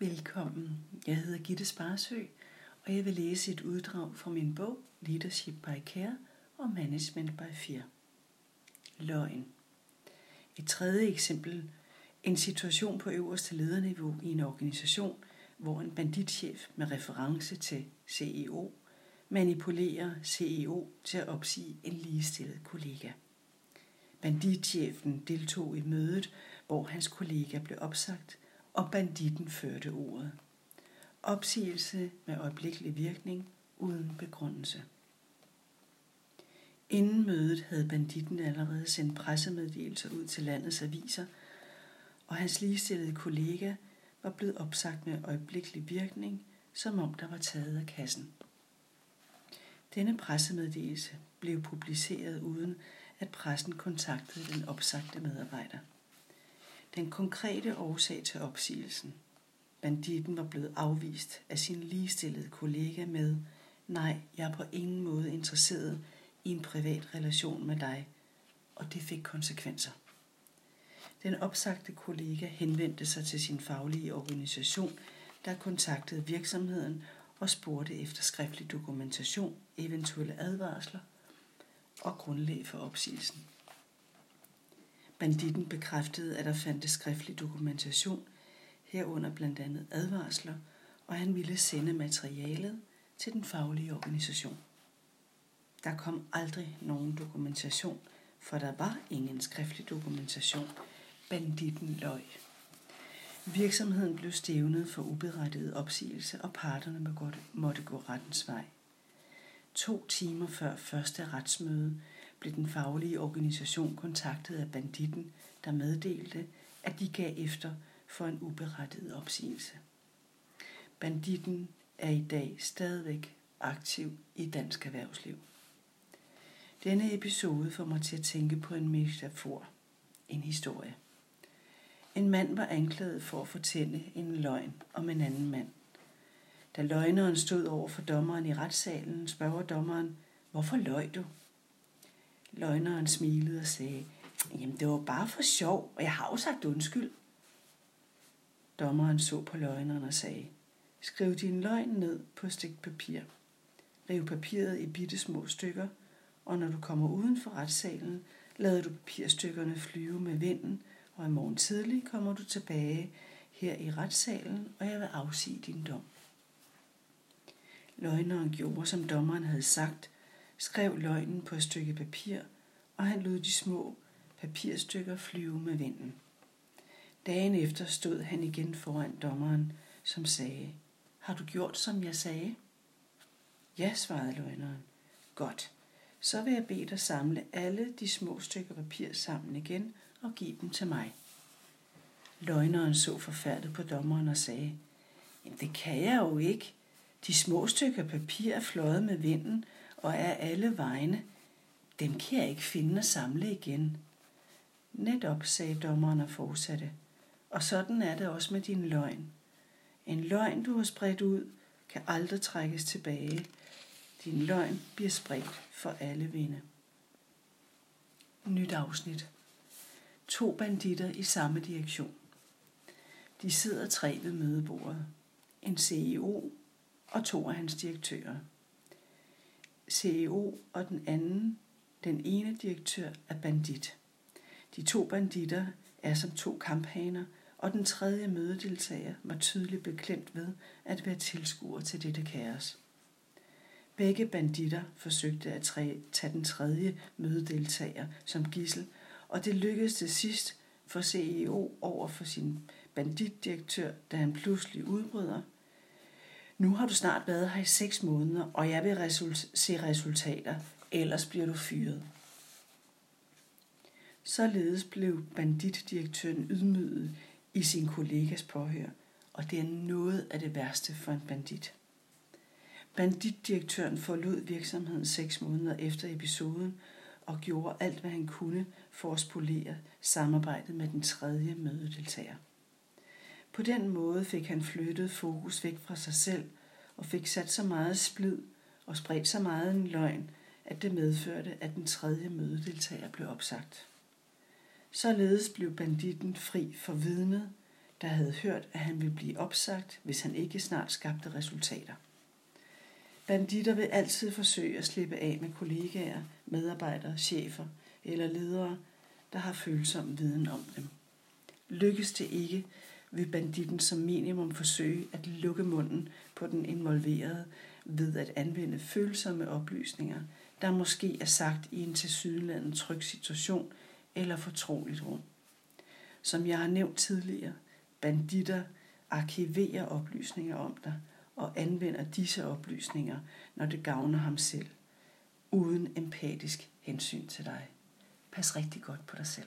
Velkommen. Jeg hedder Gitte Sparsø, og jeg vil læse et uddrag fra min bog Leadership by Care og Management by Fear. Løgn. Et tredje eksempel. En situation på øverste lederniveau i en organisation, hvor en banditchef med reference til CEO manipulerer CEO til at opsige en ligestillet kollega. Banditchefen deltog i mødet, hvor hans kollega blev opsagt – og banditten førte ordet. Opsigelse med øjeblikkelig virkning uden begrundelse. Inden mødet havde banditten allerede sendt pressemeddelelser ud til landets aviser, og hans ligestillede kollega var blevet opsagt med øjeblikkelig virkning, som om der var taget af kassen. Denne pressemeddelelse blev publiceret uden at pressen kontaktede den opsagte medarbejder den konkrete årsag til opsigelsen. Banditten var blevet afvist af sin ligestillede kollega med, nej, jeg er på ingen måde interesseret i en privat relation med dig, og det fik konsekvenser. Den opsagte kollega henvendte sig til sin faglige organisation, der kontaktede virksomheden og spurgte efter skriftlig dokumentation, eventuelle advarsler og grundlag for opsigelsen. Banditten bekræftede, at der fandtes skriftlig dokumentation, herunder blandt andet advarsler, og han ville sende materialet til den faglige organisation. Der kom aldrig nogen dokumentation, for der var ingen skriftlig dokumentation. Banditten løg. Virksomheden blev stævnet for uberettiget opsigelse, og parterne måtte gå rettens vej. To timer før første retsmøde blev den faglige organisation kontaktet af banditten, der meddelte, at de gav efter for en uberettiget opsigelse. Banditten er i dag stadigvæk aktiv i dansk erhvervsliv. Denne episode får mig til at tænke på en metafor, en historie. En mand var anklaget for at fortælle en løgn om en anden mand. Da løgneren stod over for dommeren i retssalen, spørger dommeren, hvorfor løg du? Løgneren smilede og sagde, jamen det var bare for sjov, og jeg har jo sagt undskyld. Dommeren så på løgneren og sagde, skriv din løgn ned på et stykke papir. Riv papiret i bitte små stykker, og når du kommer uden for retssalen, lader du papirstykkerne flyve med vinden, og i morgen tidlig kommer du tilbage her i retssalen, og jeg vil afsige din dom. Løgneren gjorde, som dommeren havde sagt, skrev løgnen på et stykke papir, og han lod de små papirstykker flyve med vinden. Dagen efter stod han igen foran dommeren, som sagde, Har du gjort, som jeg sagde? Ja, svarede løgneren. Godt. Så vil jeg bede dig samle alle de små stykker papir sammen igen og give dem til mig. Løgneren så forfærdet på dommeren og sagde, Jamen det kan jeg jo ikke. De små stykker papir er fløjet med vinden, og er alle vegne. Dem kan jeg ikke finde og samle igen. Netop, sagde dommeren og fortsatte. Og sådan er det også med din løgn. En løgn, du har spredt ud, kan aldrig trækkes tilbage. Din løgn bliver spredt for alle vinde. Nyt afsnit. To banditter i samme direktion. De sidder tre ved mødebordet. En CEO og to af hans direktører. CEO og den anden, den ene direktør, er bandit. De to banditter er som to kamphaner, og den tredje mødedeltager var tydeligt beklemt ved at være tilskuer til dette kaos. Begge banditter forsøgte at tage den tredje mødedeltager som gissel, og det lykkedes til sidst for CEO over for sin banditdirektør, da han pludselig udbryder – nu har du snart været her i seks måneder, og jeg vil result- se resultater, ellers bliver du fyret. Således blev banditdirektøren ydmyget i sin kollegas påhør, og det er noget af det værste for en bandit. Banditdirektøren forlod virksomheden seks måneder efter episoden og gjorde alt, hvad han kunne for at spolere samarbejdet med den tredje mødedeltager. På den måde fik han flyttet fokus væk fra sig selv og fik sat så meget splid og spredt så meget en løgn, at det medførte, at den tredje mødedeltager blev opsagt. Således blev banditten fri for vidnet, der havde hørt, at han ville blive opsagt, hvis han ikke snart skabte resultater. Banditter vil altid forsøge at slippe af med kollegaer, medarbejdere, chefer eller ledere, der har følsom viden om dem. Lykkes det ikke, vil banditten som minimum forsøge at lukke munden på den involverede ved at anvende følsomme oplysninger, der måske er sagt i en tilsyneladende tryg situation eller fortroligt rum. Som jeg har nævnt tidligere, banditter arkiverer oplysninger om dig og anvender disse oplysninger, når det gavner ham selv, uden empatisk hensyn til dig. Pas rigtig godt på dig selv.